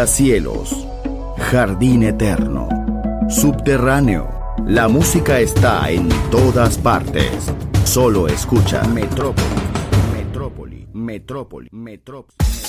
Rascacielos, Jardín Eterno, Subterráneo. La música está en todas partes. Solo escucha Metrópoli, Metrópoli, Metrópoli, Metrópoli.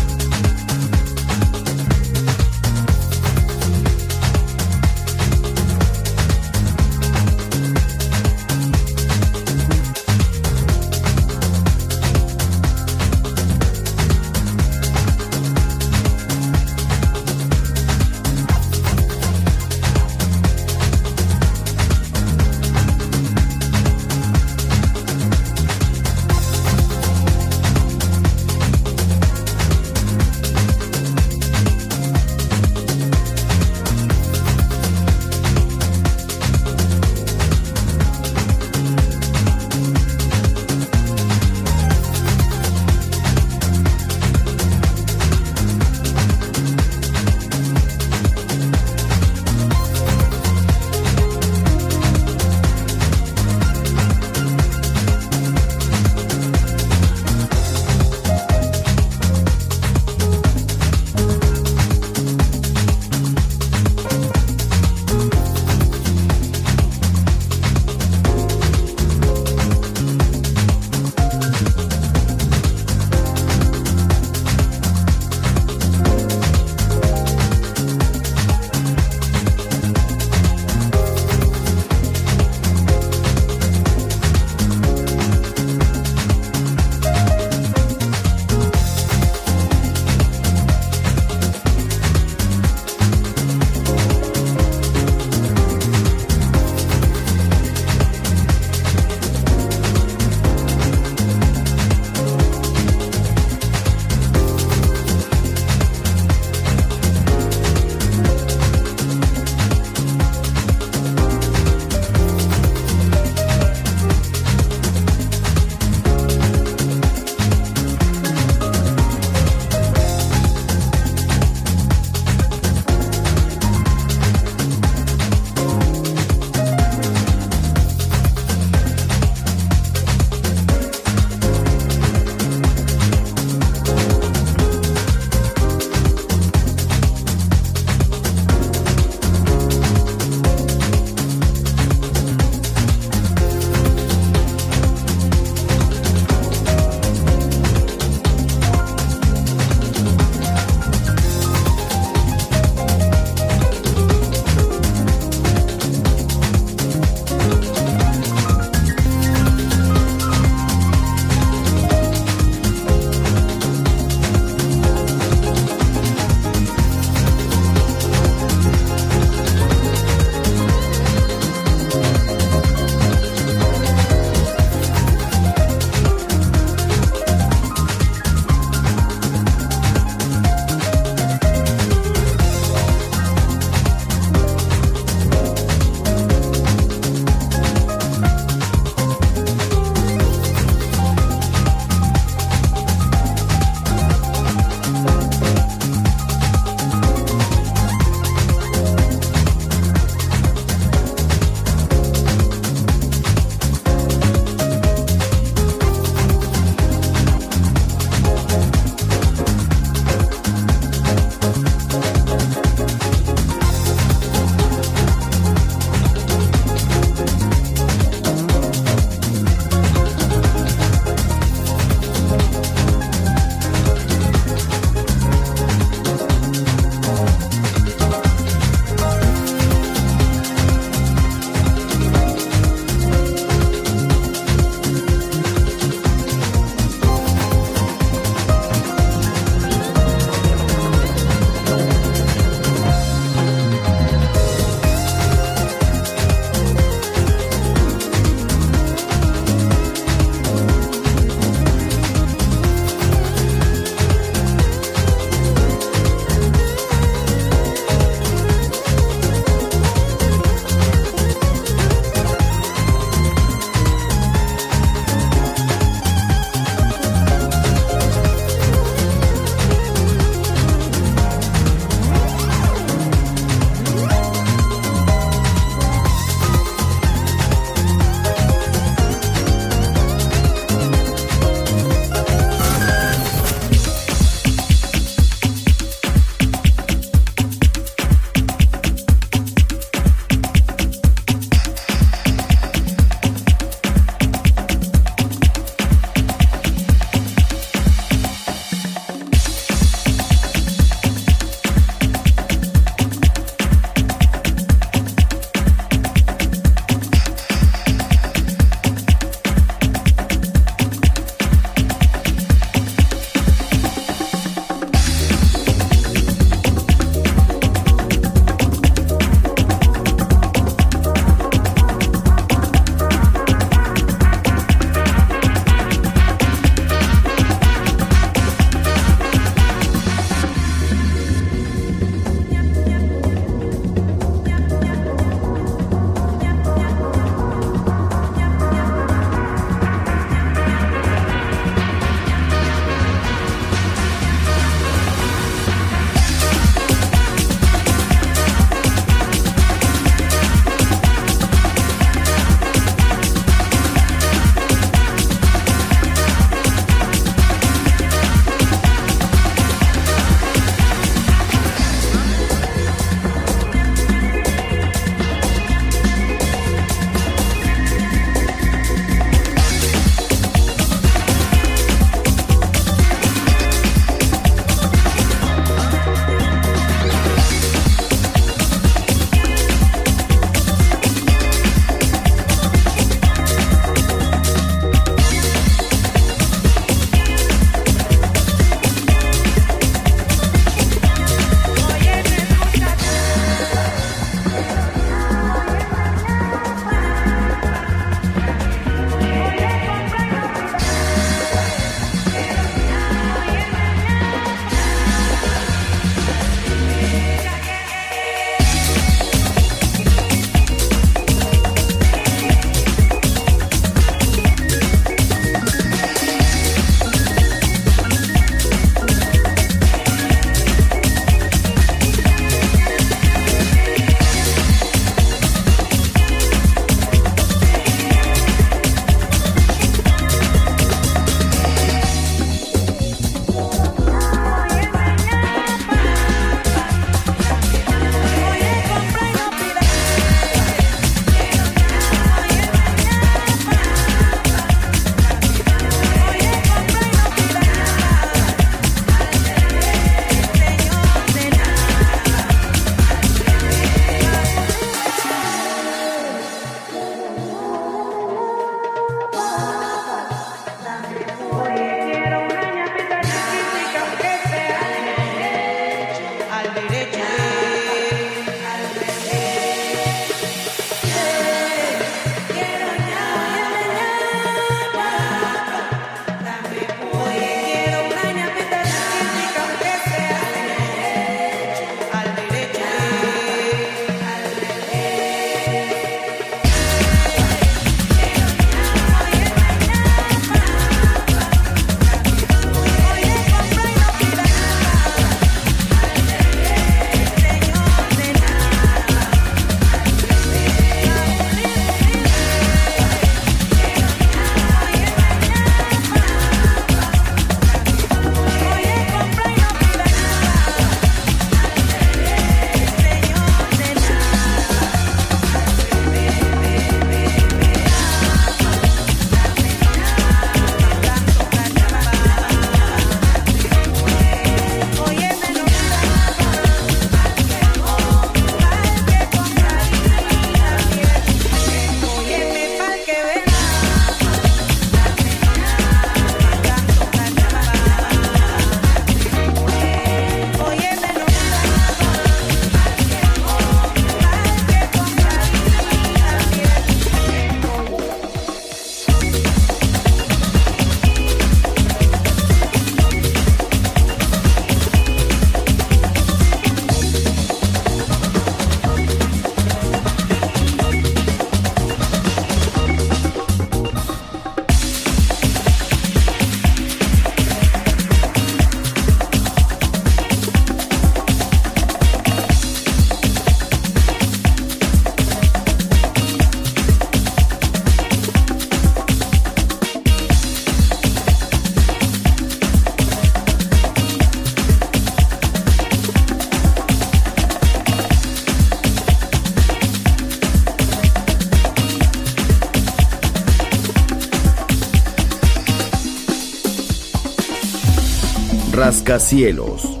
Rascacielos,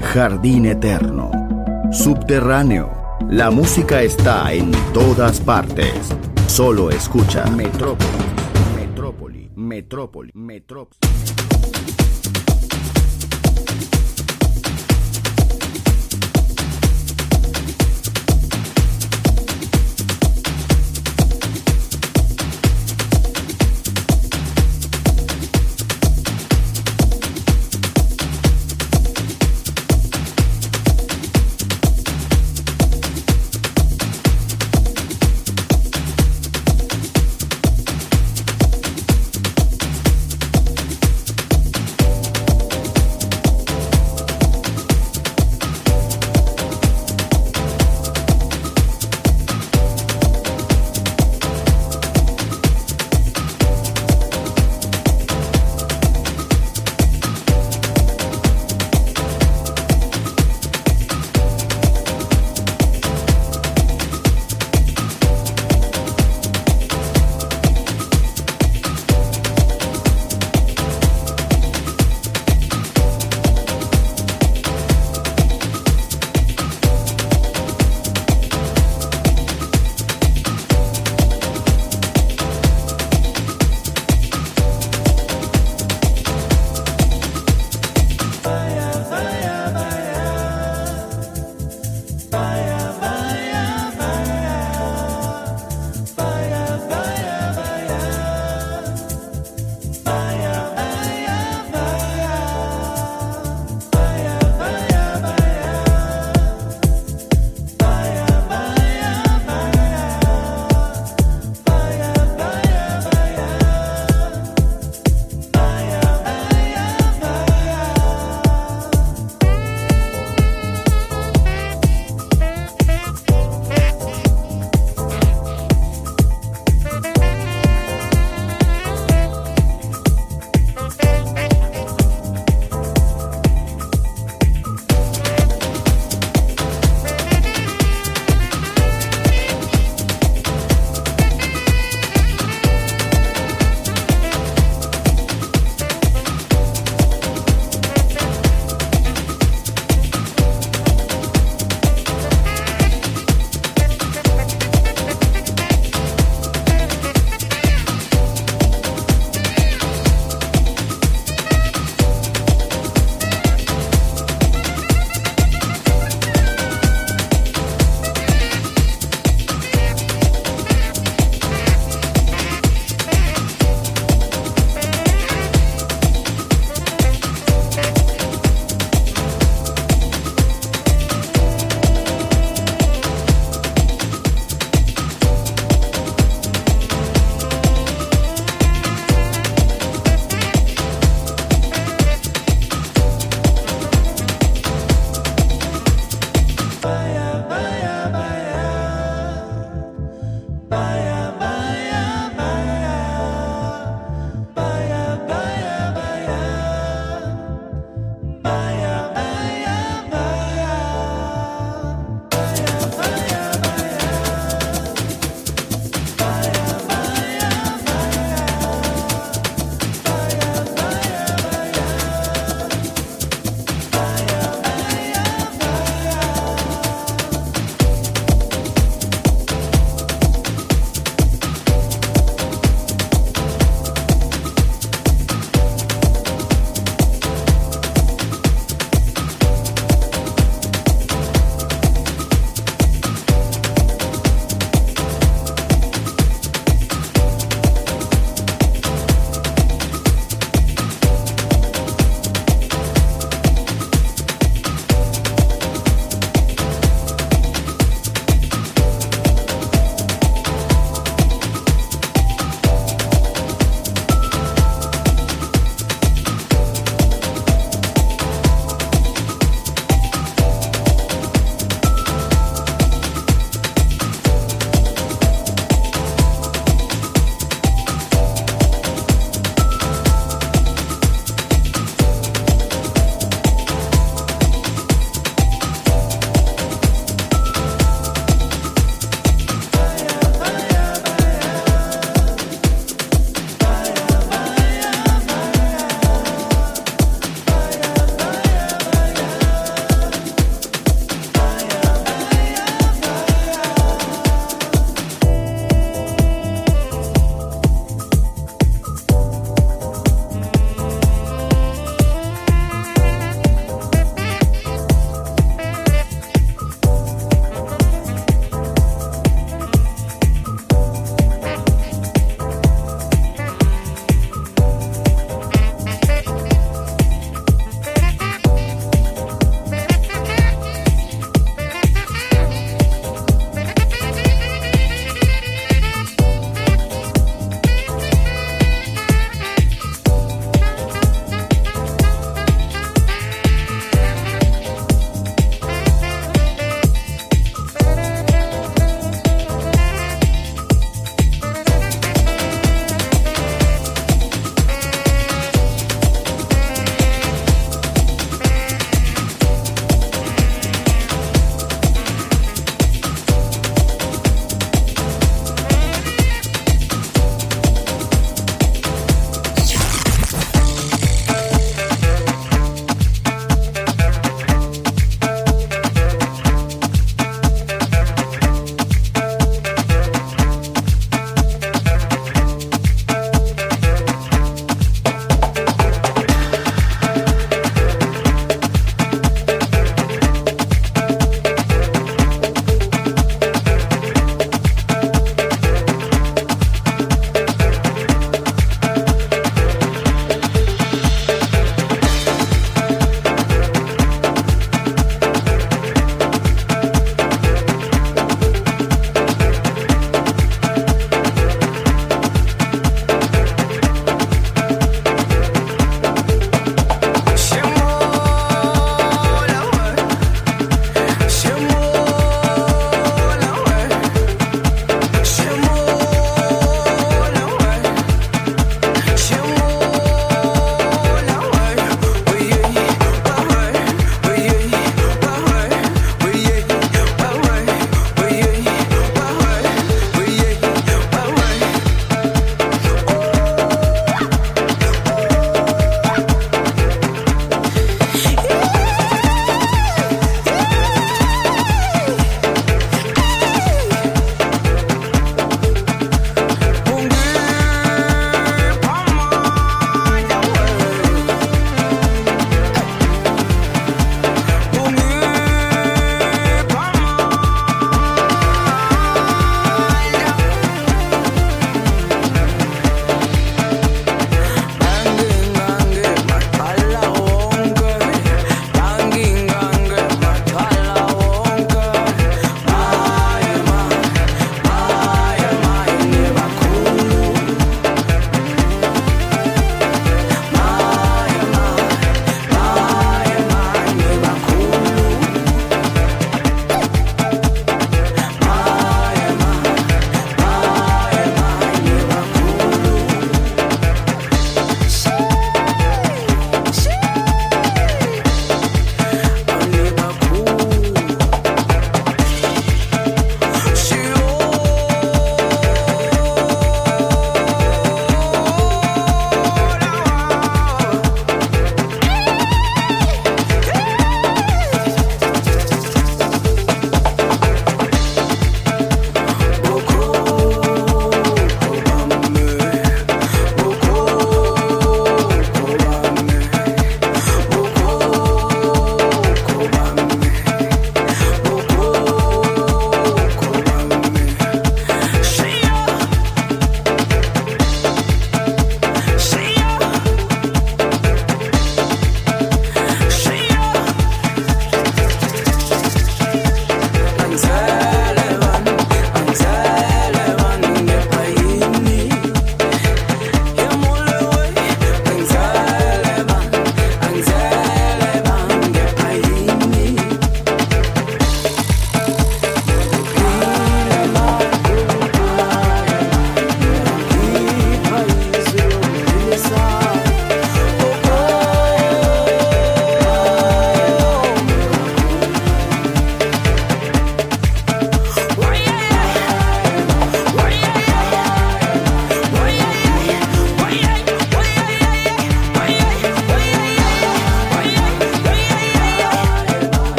jardín eterno, subterráneo. La música está en todas partes. Solo escucha Metrópoli, Metrópoli, Metrópoli, Metrópoli.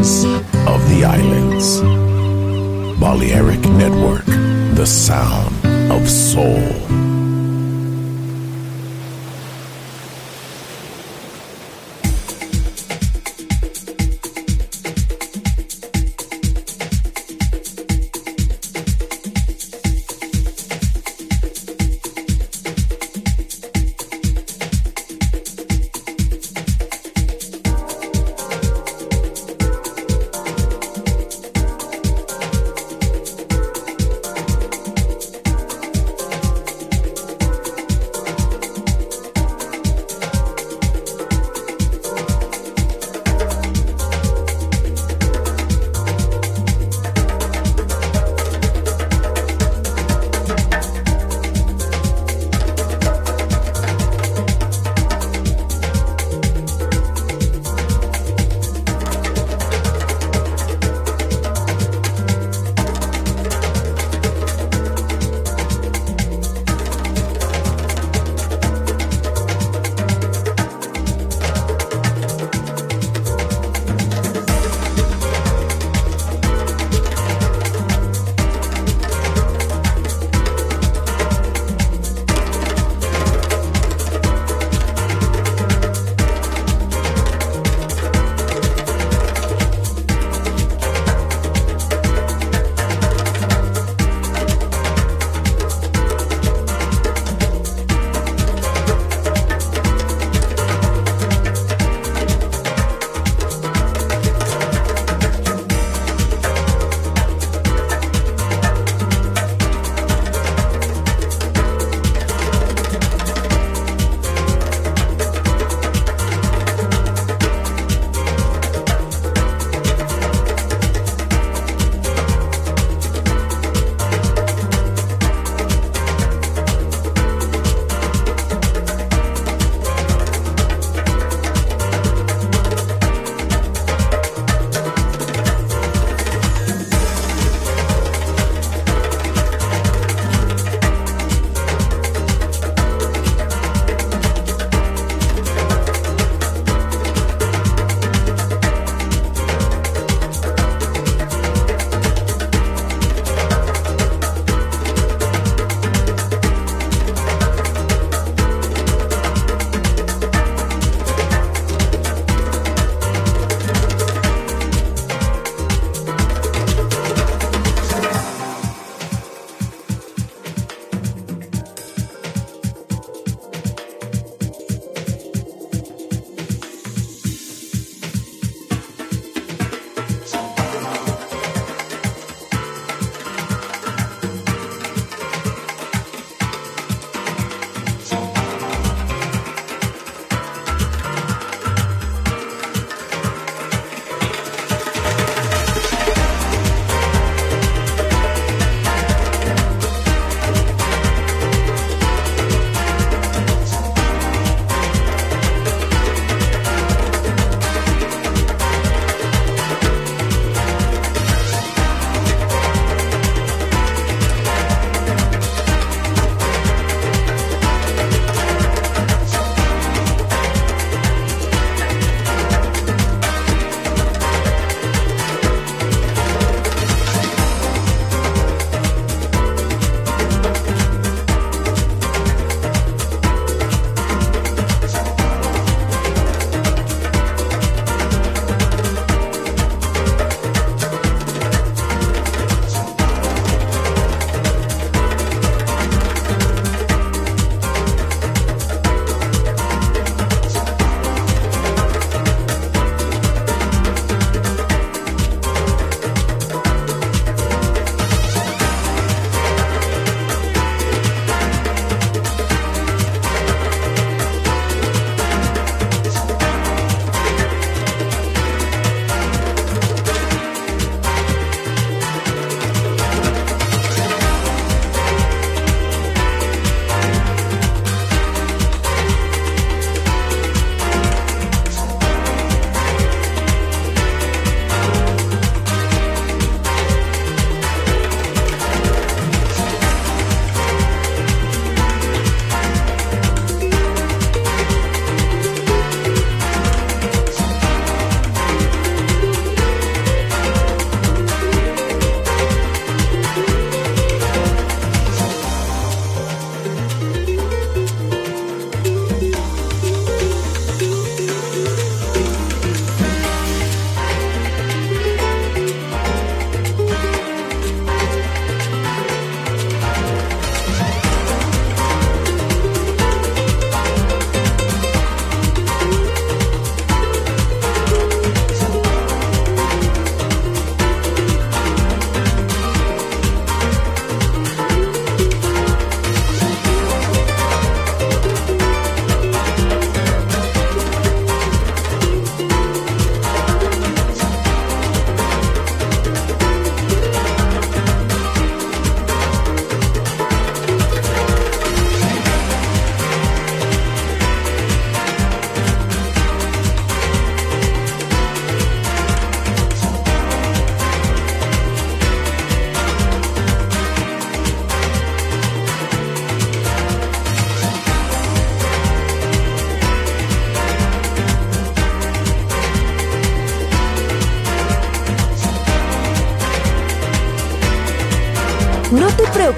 friends.